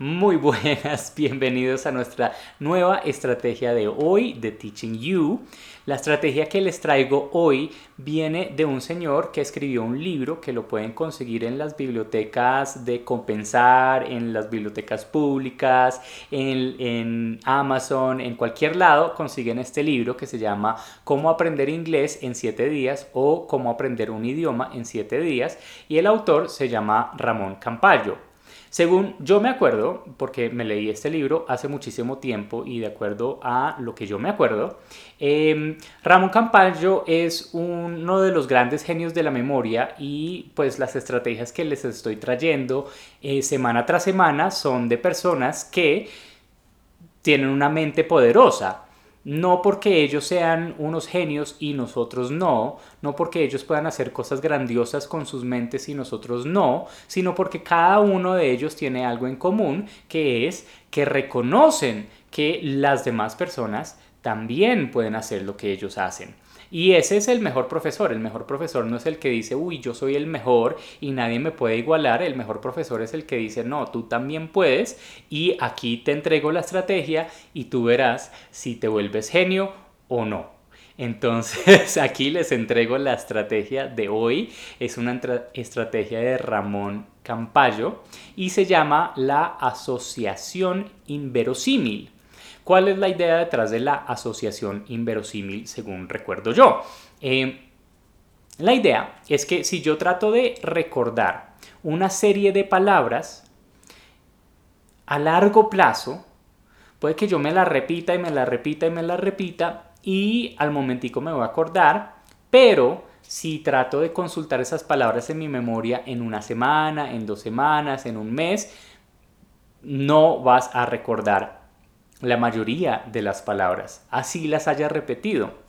Muy buenas, bienvenidos a nuestra nueva estrategia de hoy de Teaching You. La estrategia que les traigo hoy viene de un señor que escribió un libro que lo pueden conseguir en las bibliotecas de compensar, en las bibliotecas públicas, en, Amazon, en cualquier lado consiguen este libro que se llama Cómo aprender inglés en 7 días o Cómo aprender un idioma en 7 días y el autor se llama Ramón Campayo. Según yo me acuerdo, porque me leí este libro hace muchísimo tiempo y de acuerdo a lo que yo me acuerdo, em, Ramón Campayo es uno de los grandes genios de la memoria y pues las estrategias que les estoy trayendo eh, semana tras semana son de personas que tienen una mente poderosa, no porque ellos sean unos genios y nosotros no, no porque ellos puedan hacer cosas grandiosas con sus mentes y nosotros no, sino porque cada uno de ellos tiene algo en común, que es que reconocen que las demás personas también pueden hacer lo que ellos hacen. Y ese es el mejor profesor. El mejor profesor no es el que dice, uy, yo soy el mejor y nadie me puede igualar. El mejor profesor es el que dice, no, tú también puedes y aquí te entrego la estrategia y tú verás si te vuelves genio o no. Entonces aquí les entrego la estrategia de hoy. Es una estrategia de Ramón Campayo y se llama la asociación inverosímil. ¿Cuál es la idea detrás de la asociación inverosímil según recuerdo yo? Eh, la idea es que si yo trato de recordar una serie de palabras a largo plazo, puede que yo me la repita y me la repita y me la repita y al momentico me voy a acordar, pero si trato de consultar esas palabras en mi memoria en una semana, en dos semanas, en un mes, no vas a recordar la mayoría de las palabras, así las haya repetido.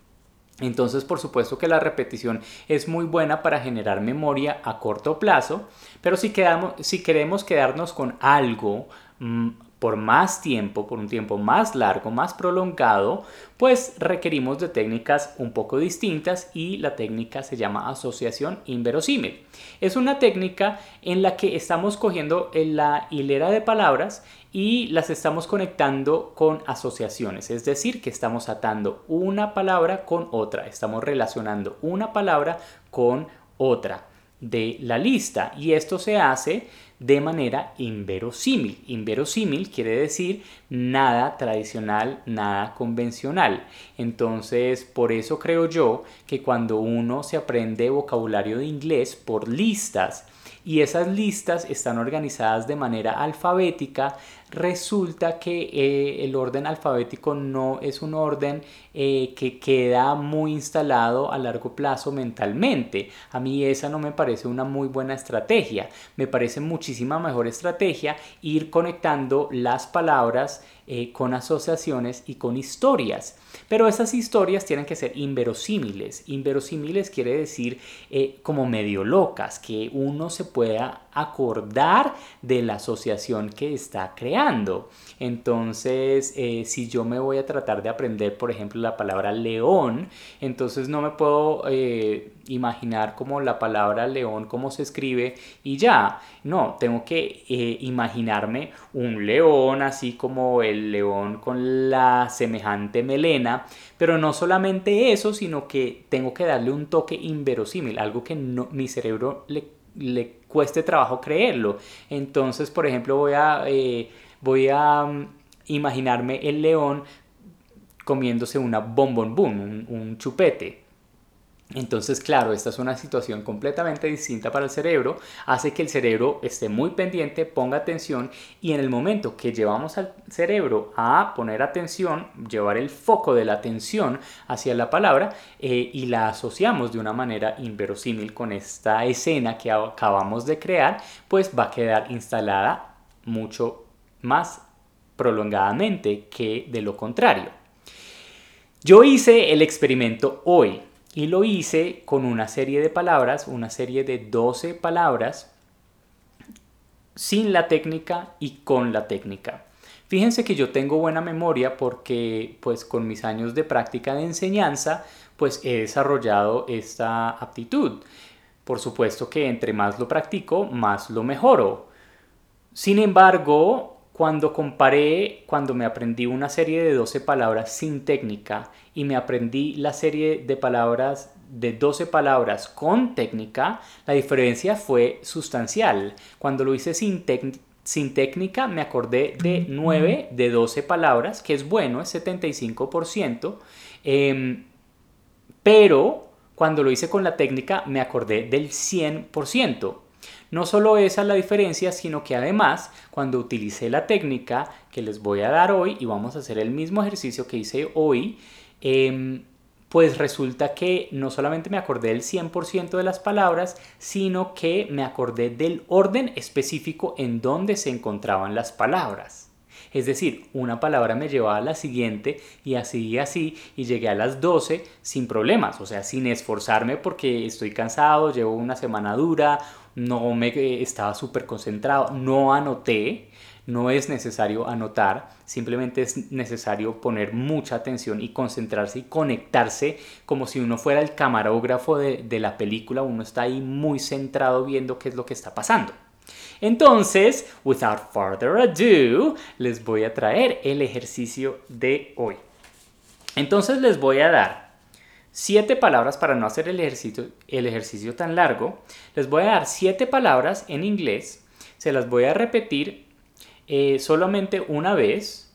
Entonces, por supuesto que la repetición es muy buena para generar memoria a corto plazo, pero si, quedamos, si queremos quedarnos con algo mm, por más tiempo, por un tiempo más largo, más prolongado, pues requerimos de técnicas un poco distintas y la técnica se llama asociación inverosímil. Es una técnica en la que estamos cogiendo la hilera de palabras y las estamos conectando con asociaciones, es decir, que estamos atando una palabra con otra, estamos relacionando una palabra con otra de la lista y esto se hace de manera inverosímil. Inverosímil quiere decir nada tradicional, nada convencional. Entonces, por eso creo yo que cuando uno se aprende vocabulario de inglés por listas, y esas listas están organizadas de manera alfabética, resulta que eh, el orden alfabético no es un orden eh, que queda muy instalado a largo plazo mentalmente. A mí esa no me parece una muy buena estrategia. Me parece muchísima mejor estrategia ir conectando las palabras eh, con asociaciones y con historias. Pero esas historias tienen que ser inverosímiles. Inverosímiles quiere decir como medio locas, que uno se pueda acordar de la asociación que está creando. Entonces, eh, si yo me voy a tratar de aprender, por ejemplo, la palabra león, entonces no me puedo eh, imaginar como la palabra león, cómo se escribe y ya. No, tengo que eh, imaginarme un león, así como el león con la semejante melena, pero no solamente eso, sino que tengo que darle un toque inverosímil, algo que no, mi cerebro le cueste trabajo creerlo. Entonces, por ejemplo, voy a, eh, voy a mm, imaginarme el león comiéndose una bombón un, un chupete. Entonces, claro, esta es una situación completamente distinta para el cerebro, hace que el cerebro esté muy pendiente, ponga atención y en el momento que llevamos al cerebro a poner atención, llevar el foco de la atención hacia la palabra eh, y la asociamos de una manera inverosímil con esta escena que acabamos de crear, pues va a quedar instalada mucho más prolongadamente que de lo contrario. Yo hice el experimento hoy y lo hice con una serie de palabras, una serie de 12 palabras, sin la técnica y con la técnica. Fíjense que yo tengo buena memoria porque pues con mis años de práctica de enseñanza pues he desarrollado esta aptitud. Por supuesto que entre más lo practico, más lo mejoro. Sin embargo, cuando comparé, cuando me aprendí una serie de 12 palabras sin técnica y me aprendí la serie de palabras de 12 palabras con técnica, la diferencia fue sustancial. Cuando lo hice sin, sin técnica me acordé de 9 de 12 palabras, que es bueno, es 75%, em, pero cuando lo hice con la técnica me acordé del 100%. No solo esa es la diferencia, sino que además cuando utilicé la técnica que les voy a dar hoy y vamos a hacer el mismo ejercicio que hice hoy, em, pues resulta que no solamente me acordé del 100% de las palabras, sino que me acordé del orden específico en donde se encontraban las palabras. Es decir, una palabra me llevaba a la siguiente y así y así y llegué a las 12 sin problemas, o sea, sin esforzarme porque estoy cansado, llevo una semana dura, no me eh, estaba súper concentrado, no anoté, no es necesario anotar, simplemente es necesario poner mucha atención y concentrarse y conectarse como si uno fuera el camarógrafo de, de la película, uno está ahí muy centrado viendo qué es lo que está pasando. Entonces, without further ado, les voy a traer el ejercicio de hoy. Entonces les voy a dar siete palabras para no hacer el ejercicio, tan largo. Les voy a dar siete palabras en inglés. Se las voy a repetir eh, solamente una vez.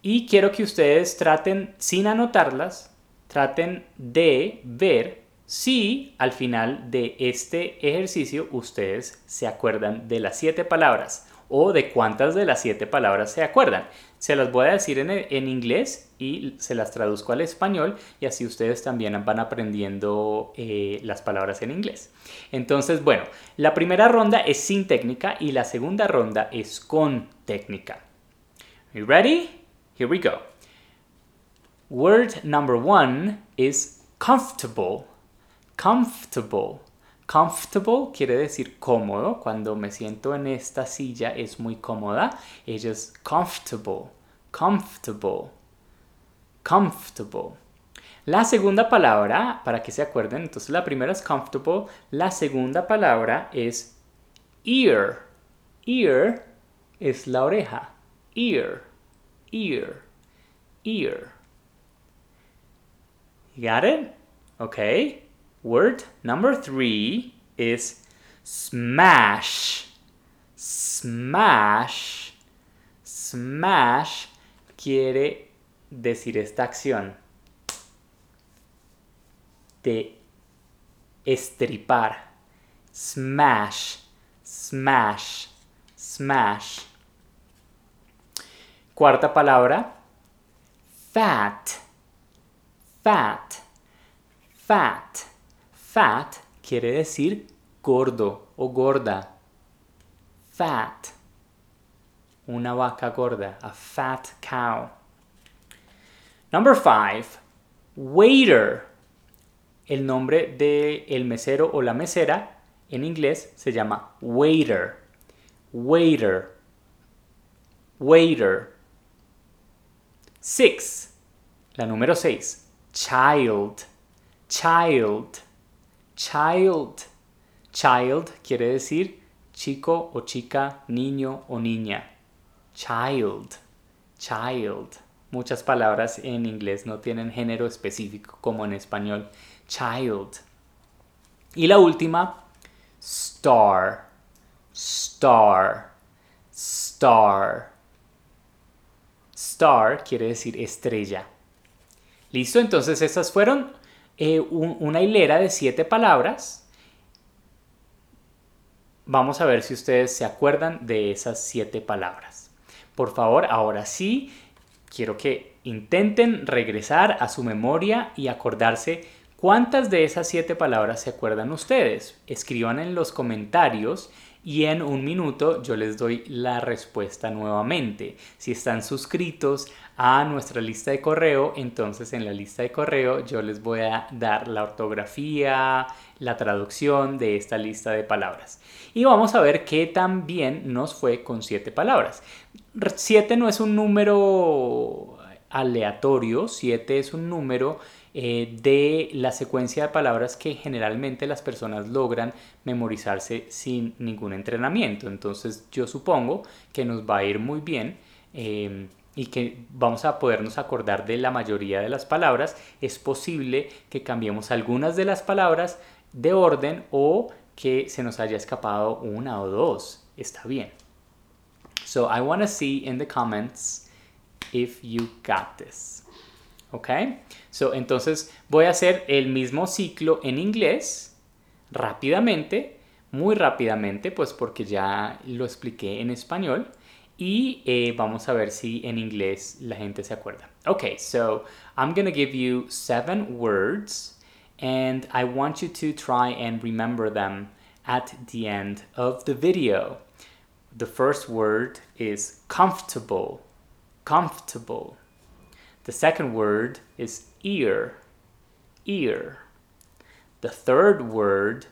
Y quiero que ustedes traten, sin anotarlas, traten de ver si al final de este ejercicio ustedes se acuerdan de las siete palabras o de cuántas de las siete palabras se acuerdan. Se las voy a decir en, inglés y se las traduzco al español y así ustedes también van aprendiendo eh, las palabras en inglés. Entonces, bueno, la primera ronda es sin técnica y la segunda ronda es con técnica. You ready? Here we go. Word number one is comfortable. Comfortable. Comfortable quiere decir cómodo. Cuando me siento en esta silla es muy cómoda. Ella es comfortable. Comfortable. Comfortable. La segunda palabra, para que se acuerden, entonces la primera es comfortable. La segunda palabra es ear. Ear es la oreja. Ear. Ear. Ear. You got it? Okay. Word number three is smash. Smash. Smash quiere decir esta acción de estripar. Smash, smash, smash. Cuarta palabra, fat, fat, fat. Fat quiere decir gordo o gorda. Fat. Una vaca gorda. A fat cow. Number five. Waiter. El nombre del el mesero o la mesera en inglés se llama waiter. Waiter. Waiter. Six. La número seis. Child. Child. Child. Child quiere decir chico o chica, niño o niña. Child. Child. Muchas palabras en inglés no tienen género específico como en español. Child. Y la última, star. Star. Star. Star quiere decir estrella. ¿Listo? Entonces estas fueron eh, una hilera de siete palabras. Vamos a ver si ustedes se acuerdan de esas siete palabras. Por favor, ahora sí, quiero que intenten regresar a su memoria y acordarse cuántas de esas siete palabras se acuerdan ustedes. Escriban en los comentarios y en un minuto yo les doy la respuesta nuevamente. Si están suscritos a nuestra lista de correo, entonces en la lista de correo yo les voy a dar la ortografía, la traducción de esta lista de palabras. Y vamos a ver qué tan bien nos fue con siete palabras. Siete no es un número aleatorio, siete es un número eh, de la secuencia de palabras que generalmente las personas logran memorizarse sin ningún entrenamiento. Entonces yo supongo que nos va a ir muy bien. Em, y que vamos a podernos acordar de la mayoría de las palabras, es posible que cambiemos algunas de las palabras de orden o que se nos haya escapado una o dos. Está bien. So I want to see in the comments if you got this. ¿Ok? So, entonces voy a hacer el mismo ciclo en inglés rápidamente, muy rápidamente, pues porque ya lo expliqué en español. Y eh, vamos a ver si en inglés la gente se acuerda. Okay, so I'm gonna give you seven words and I want you to try and remember them at the end of the video. The first word is comfortable. Comfortable. The second word is ear. Ear. The third word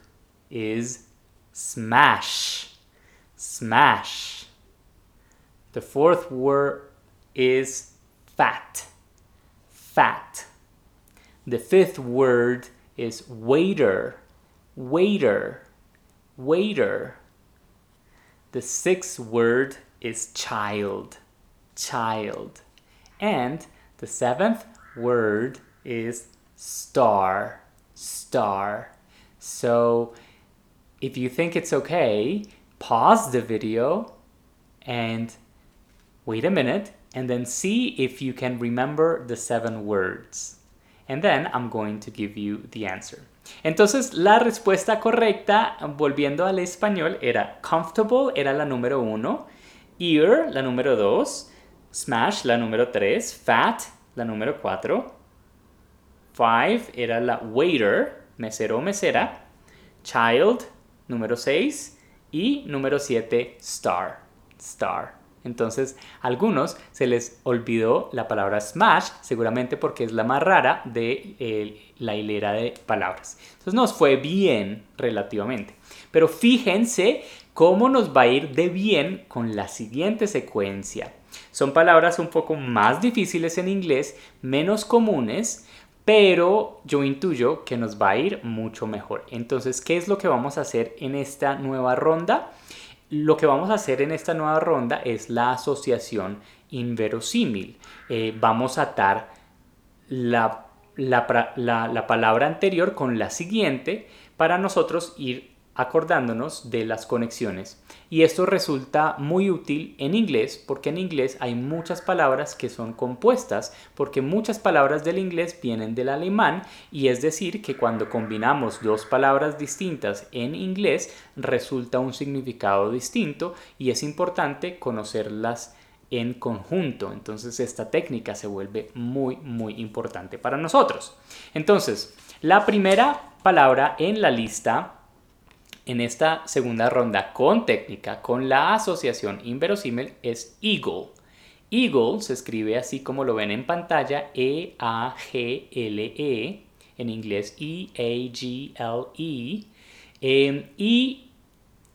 is smash. Smash. The fourth word is fat. Fat. The fifth word is waiter. Waiter. Waiter. The sixth word is child. Child. And the seventh word is star. Star. So if you think it's okay, pause the video and wait a minute and then see if you can remember the seven words. And then I'm going to give you the answer. Entonces, la respuesta correcta, volviendo al español, era comfortable, era la número uno, ear, la número dos, Smash, la número 3. Fat, la número 4. Five era la waiter, mesero o mesera. Child, número 6. Y número 7, star. Star. Entonces, a algunos se les olvidó la palabra smash, seguramente porque es la más rara de eh, la hilera de palabras. Entonces nos fue bien relativamente. Pero fíjense cómo nos va a ir de bien con la siguiente secuencia. Son palabras un poco más difíciles en inglés, menos comunes, pero yo intuyo que nos va a ir mucho mejor. Entonces, ¿qué es lo que vamos a hacer en esta nueva ronda? Lo que vamos a hacer en esta nueva ronda es la asociación inverosímil. Eh, vamos a atar la, la palabra anterior con la siguiente para nosotros ir acordándonos de las conexiones. Y esto resulta muy útil en inglés porque en inglés hay muchas palabras que son compuestas porque muchas palabras del inglés vienen del alemán y es decir que cuando combinamos dos palabras distintas en inglés resulta un significado distinto y es importante conocerlas en conjunto. Entonces esta técnica se vuelve muy muy importante para nosotros. Entonces, la primera palabra en la lista en esta segunda ronda con técnica, con la asociación inverosímil, es Eagle. Eagle se escribe así como lo ven en pantalla, E-A-G-L-E, -E, en inglés E-A-G-L-E. Em, y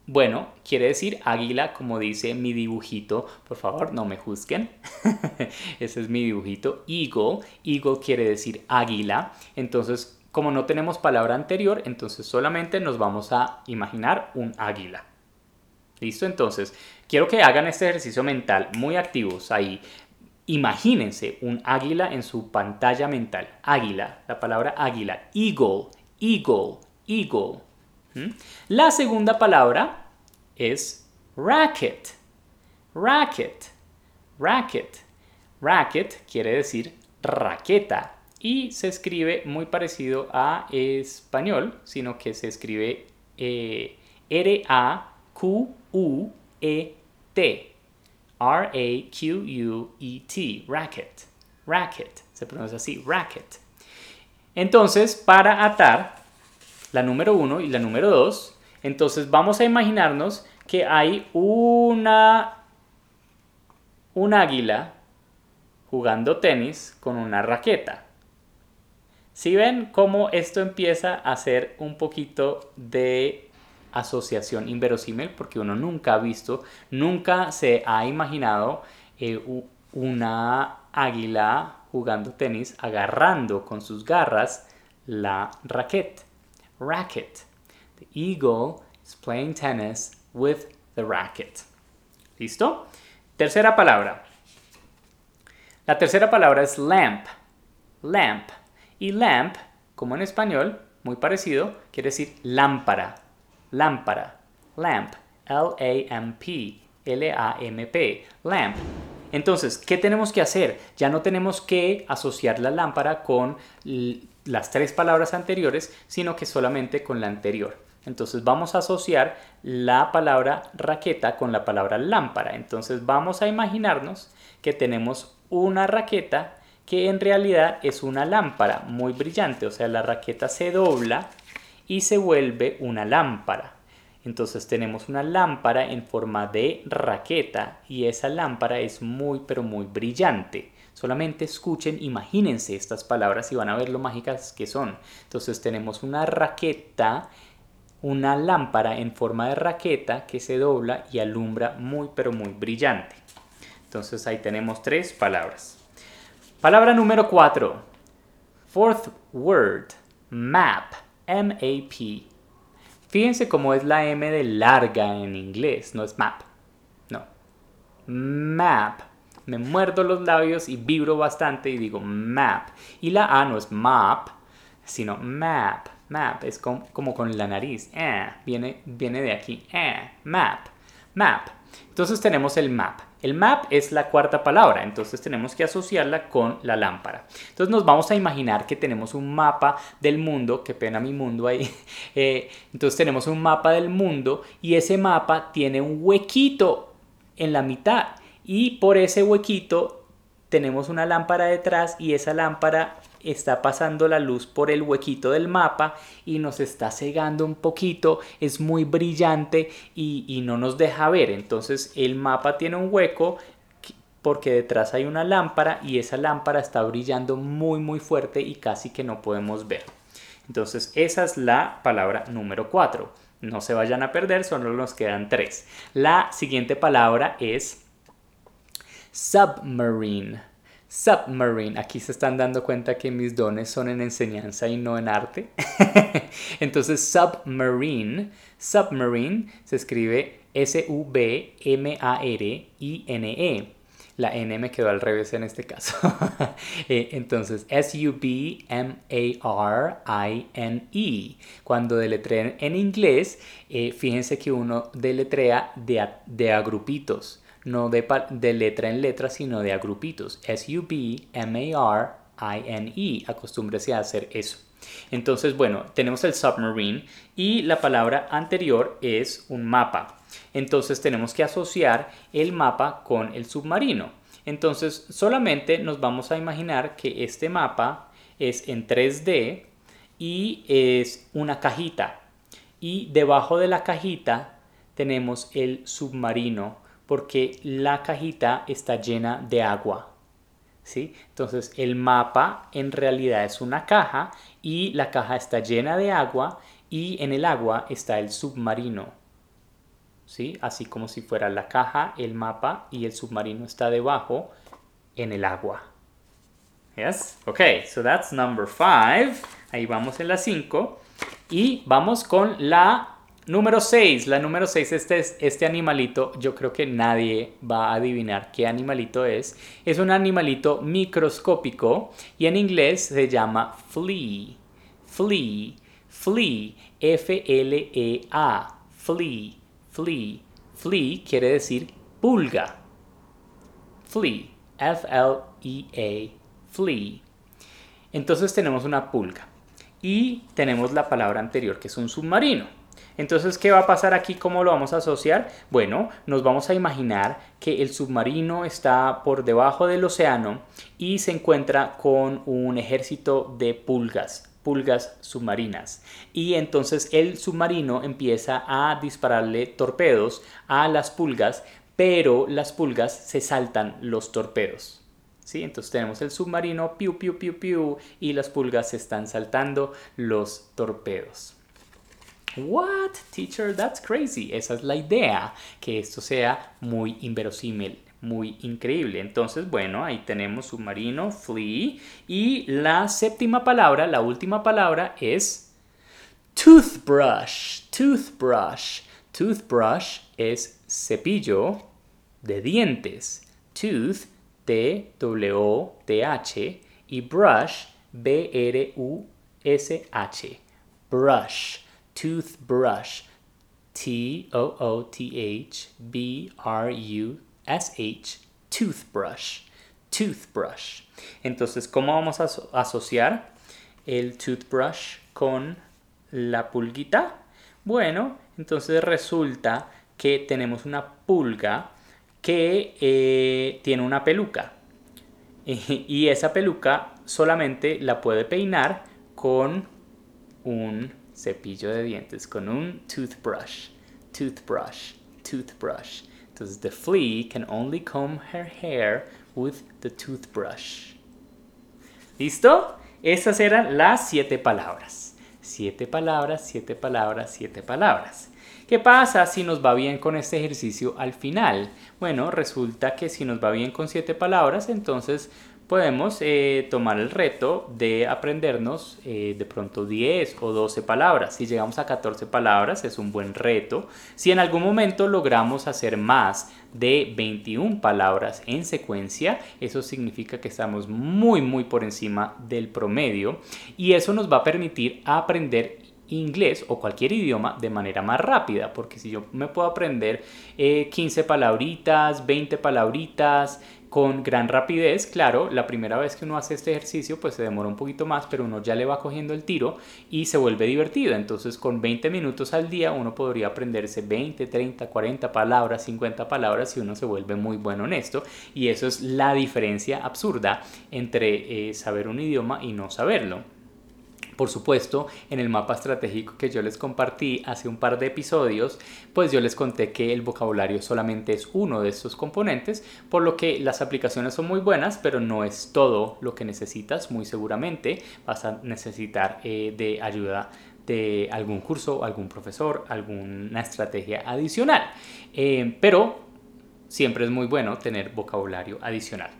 bueno, quiere decir águila, como dice mi dibujito. Por favor, no me juzguen. Ese es mi dibujito. Eagle. Eagle quiere decir águila. Entonces, como no tenemos palabra anterior, entonces solamente nos vamos a imaginar un águila. ¿Listo? Entonces, quiero que hagan este ejercicio mental muy activos ahí. Imagínense un águila en su pantalla mental. Águila, la palabra águila. Eagle, eagle, eagle. ¿Mm? La segunda palabra es racket. Racket, racket. Racket quiere decir raqueta y se escribe muy parecido a español, sino que se escribe eh, R-A-Q-U-E-T. R-A-Q-U-E-T, racket, racket, se pronuncia así, racket. Entonces, para atar la número uno y la número dos, entonces vamos a imaginarnos que hay una, un águila jugando tenis con una raqueta. Si ven cómo esto empieza a ser un poquito de asociación inverosímil, porque uno nunca ha visto, nunca se ha imaginado eh, una águila jugando tenis, agarrando con sus garras la raqueta. Racket. The eagle is playing tennis with the racket. ¿Listo? Tercera palabra. La tercera palabra es lamp. Lamp. Y lamp, como en español, muy parecido, quiere decir lámpara. Lámpara. Lamp. L-A-M-P. L-A-M-P. Lamp. Entonces, ¿qué tenemos que hacer? Ya no tenemos que asociar la lámpara con las tres palabras anteriores, sino que solamente con la anterior. Entonces vamos a asociar la palabra raqueta con la palabra lámpara. Entonces vamos a imaginarnos que tenemos una raqueta que en realidad es una lámpara muy brillante. O sea, la raqueta se dobla y se vuelve una lámpara. Entonces tenemos una lámpara en forma de raqueta y esa lámpara es muy pero muy brillante. Solamente escuchen, imagínense estas palabras y van a ver lo mágicas que son. Entonces tenemos una raqueta, una lámpara en forma de raqueta que se dobla y alumbra muy pero muy brillante. Entonces ahí tenemos tres palabras. Palabra número cuatro. Fourth word, map, M-A-P. Fíjense cómo es la M de larga en inglés, no es map. No. Map me muerdo los labios y vibro bastante y digo map. Y la A no es map, sino map. Map es como, con la nariz. Eh, viene, viene de aquí. Eh, map. Map. Entonces tenemos el map. El map es la cuarta palabra, entonces tenemos que asociarla con la lámpara. Entonces nos vamos a imaginar que tenemos un mapa del mundo, qué pena mi mundo ahí. Eh, entonces tenemos un mapa del mundo y ese mapa tiene un huequito en la mitad y por ese huequito tenemos una lámpara detrás y esa lámpara está pasando la luz por el huequito del mapa y nos está cegando un poquito, es muy brillante y, no nos deja ver. Entonces el mapa tiene un hueco porque detrás hay una lámpara y esa lámpara está brillando muy muy fuerte y casi que no podemos ver. Entonces esa es la palabra número 4. No se vayan a perder, solo nos quedan tres. La siguiente palabra es Submarine. Submarine. Aquí se están dando cuenta que mis dones son en enseñanza y no en arte. Entonces, submarine. Submarine se escribe S-U-B-M-A-R-I-N-E. La N me quedó al revés en este caso. Eh, entonces, S-U-B-M-A-R-I-N-E. Cuando deletrean en inglés, eh, fíjense que uno deletrea de, de a grupitos no de, letra en letra, sino de agrupitos. S-U-B-M-A-R-I-N-E. Acostúmbrese a hacer eso. Entonces, bueno, tenemos el submarine y la palabra anterior es un mapa. Entonces tenemos que asociar el mapa con el submarino. Entonces solamente nos vamos a imaginar que este mapa es en 3D y es una cajita. Y debajo de la cajita tenemos el submarino porque la cajita está llena de agua. ¿sí? Entonces el mapa en realidad es una caja y la caja está llena de agua y en el agua está el submarino. ¿sí? Así como si fuera la caja, el mapa y el submarino está debajo en el agua. Yes? Ok, so that's number five. Ahí vamos en la 5. Y vamos con la Número 6, la número 6, este, es, este animalito, yo creo que nadie va a adivinar qué animalito es. Es un animalito microscópico y en inglés se llama flea. Flea, flea, F-L-E-A, flea, flea. Flea quiere decir pulga. Flea, F-L-E-A, flea. Entonces tenemos una pulga y tenemos la palabra anterior que es un submarino. Entonces, ¿qué va a pasar aquí? ¿Cómo lo vamos a asociar? Bueno, nos vamos a imaginar que el submarino está por debajo del océano y se encuentra con un ejército de pulgas, pulgas submarinas. Y entonces el submarino empieza a dispararle torpedos a las pulgas, pero las pulgas se saltan los torpedos. ¿Sí? Entonces tenemos el submarino, piu, piu, piu, piu, y las pulgas se están saltando los torpedos. What, teacher? That's crazy. Esa es la idea, que esto sea muy inverosímil, muy increíble. Entonces, bueno, ahí tenemos submarino, flea. Y la séptima palabra, la última palabra es toothbrush, toothbrush. Toothbrush es cepillo de dientes. Tooth, T-W-T-H y brush, B-R-U-S-H. Brush, toothbrush. T-O-O-T-H-B-R-U-S-H, toothbrush, toothbrush. Entonces, ¿cómo vamos a asociar el toothbrush con la pulguita? Bueno, entonces resulta que tenemos una pulga que eh, tiene una peluca. Y esa peluca solamente la puede peinar con un cepillo de dientes, con un toothbrush, toothbrush, toothbrush. Entonces, the flea can only comb her hair with the toothbrush. ¿Listo? Esas eran las siete palabras. Siete palabras, siete palabras, siete palabras. ¿Qué pasa si nos va bien con este ejercicio al final? Bueno, resulta que si nos va bien con siete palabras, entonces podemos eh, tomar el reto de aprendernos eh, de pronto 10 o 12 palabras. Si llegamos a 14 palabras es un buen reto. Si en algún momento logramos hacer más de 21 palabras en secuencia, eso significa que estamos muy muy por encima del promedio y eso nos va a permitir aprender inglés o cualquier idioma de manera más rápida, porque si yo me puedo aprender 15 eh, palabritas, 20 palabritas, con gran rapidez, claro, la primera vez que uno hace este ejercicio pues se demora un poquito más, pero uno ya le va cogiendo el tiro y se vuelve divertido. Entonces con 20 minutos al día uno podría aprenderse 20, 30, 40 palabras, 50 palabras y uno se vuelve muy bueno en esto. Y eso es la diferencia absurda entre eh, saber un idioma y no saberlo. Por supuesto, en el mapa estratégico que yo les compartí hace un par de episodios, pues yo les conté que el vocabulario solamente es uno de estos componentes, por lo que las aplicaciones son muy buenas, pero no es todo lo que necesitas. Muy seguramente vas a necesitar eh, de ayuda de algún curso, algún profesor, alguna estrategia adicional. Eh, pero siempre es muy bueno tener vocabulario adicional.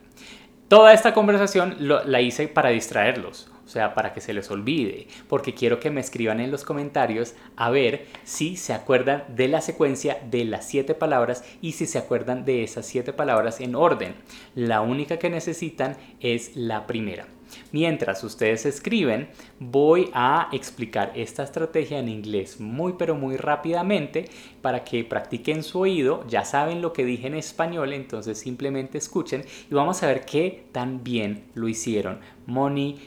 Toda esta conversación la hice para distraerlos o sea, para que se les olvide, porque quiero que me escriban en los comentarios a ver si se acuerdan de la secuencia de las siete palabras y si se acuerdan de esas siete palabras en orden. La única que necesitan es la primera. Mientras ustedes escriben, voy a explicar esta estrategia en inglés muy pero muy rápidamente para que practiquen su oído. Ya saben lo que dije en español, entonces simplemente escuchen y vamos a ver qué tan bien lo hicieron. Moni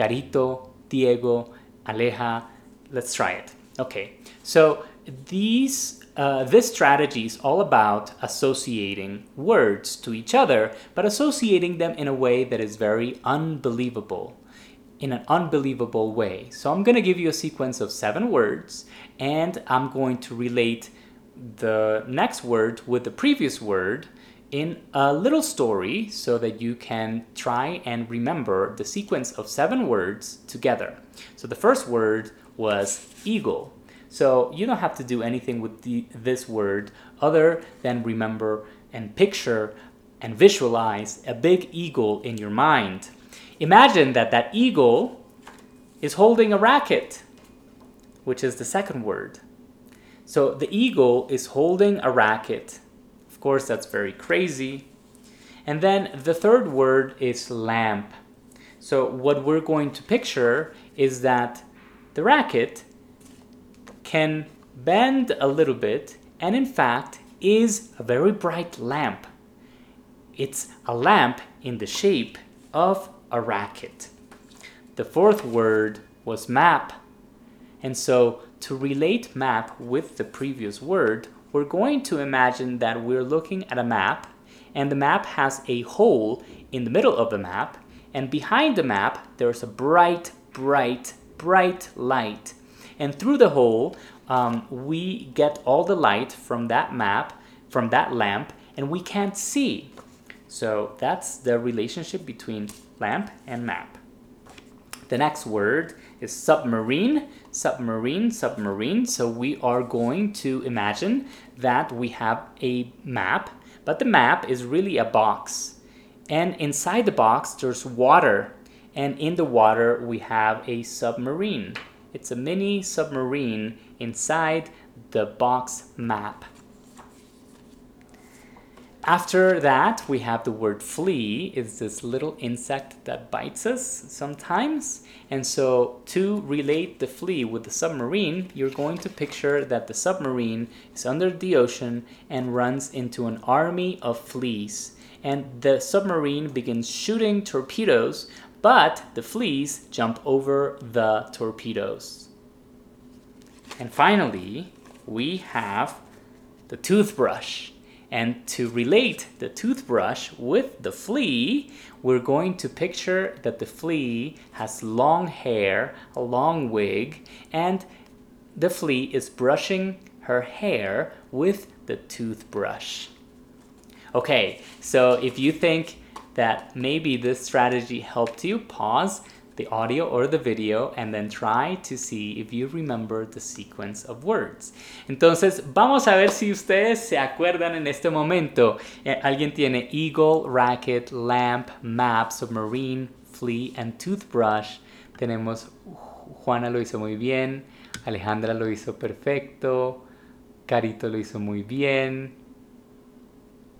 Carito, Diego, Aleja. Let's try it. Okay, so these uh, this strategy is all about associating words to each other, but associating them in a way that is very unbelievable, in an unbelievable way. So I'm going to give you a sequence of seven words, and I'm going to relate the next word with the previous word in a little story so that you can try and remember the sequence of seven words together. So the first word was eagle. So you don't have to do anything with the, this word other than remember and picture and visualize a big eagle in your mind. Imagine that that eagle is holding a racket, which is the second word. So the eagle is holding a racket of course, that's very crazy. And then the third word is lamp. So, what we're going to picture is that the racket can bend a little bit and, in fact, is a very bright lamp. It's a lamp in the shape of a racket. The fourth word was map. And so, to relate map with the previous word, we're going to imagine that we're looking at a map and the map has a hole in the middle of the map and behind the map there's a bright bright bright light. And through the hole um, we get all the light from that map from that lamp and we can't see. So that's the relationship between lamp and map. The next word is submarine, submarine, submarine. So we are going to imagine that we have a map, But the map is really a box. And inside the box, there's water. And in the water, we have a submarine. It's a mini submarine inside the box map. After that, we have the word flea. It's this little insect that bites us sometimes. And so, to relate the flea with the submarine, you're going to picture that the submarine is under the ocean and runs into an army of fleas. And the submarine begins shooting torpedoes, but the fleas jump over the torpedoes. And finally, we have the toothbrush. And to relate the toothbrush with the flea, we're going to picture that the flea has long hair, a long wig, and the flea is brushing her hair with the toothbrush. Okay, so if you think that maybe this strategy helped you, pause the audio or the video and then try to see if you remember the sequence of words. Entonces, vamos a ver si ustedes se acuerdan en este momento. Eh, alguien tiene eagle, racket, lamp, map, submarine, flea and toothbrush. Tenemos Juana lo hizo muy bien, Alejandra lo hizo perfecto, Carito lo hizo muy bien,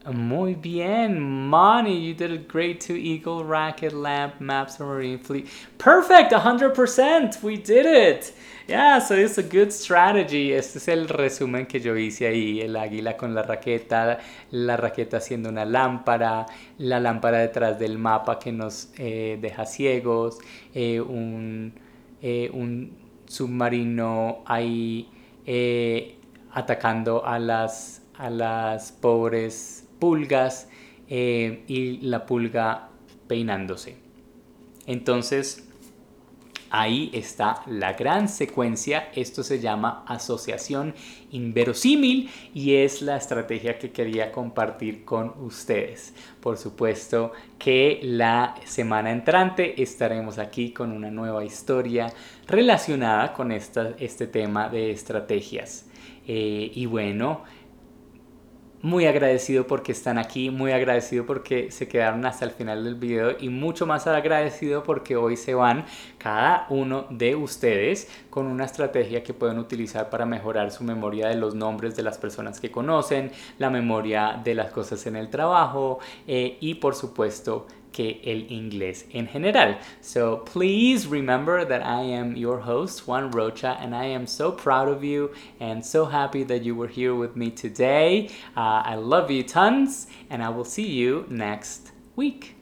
Muy bien, Money, you did it great too. Eagle, Racket, Lamp, Maps, Marine Fleet. Perfect, 100%, we did it. Yeah, so it's a good strategy. Este es el resumen que yo hice ahí. El águila con la raqueta, la raqueta haciendo una lámpara, la lámpara detrás del mapa que nos eh, deja ciegos, eh, un, eh, un submarino ahí atacando a las, a las pobres pulgas eh, y la pulga peinándose. Entonces, ahí está la gran secuencia. Esto se llama asociación inverosímil y es la estrategia que quería compartir con ustedes. Por supuesto que la semana entrante estaremos aquí con una nueva historia relacionada con este tema de estrategias. Eh, y bueno, muy agradecido porque están aquí, muy agradecido porque se quedaron hasta el final del video y mucho más agradecido porque hoy se van cada uno de ustedes con una estrategia que pueden utilizar para mejorar su memoria de los nombres de las personas que conocen, la memoria de las cosas en el trabajo eh, y por supuesto que el inglés en general. So please remember that I am your host, Juan Rocha, and I am so proud of you and so happy that you were here with me today. Uh, I love you tons, and I will see you next week.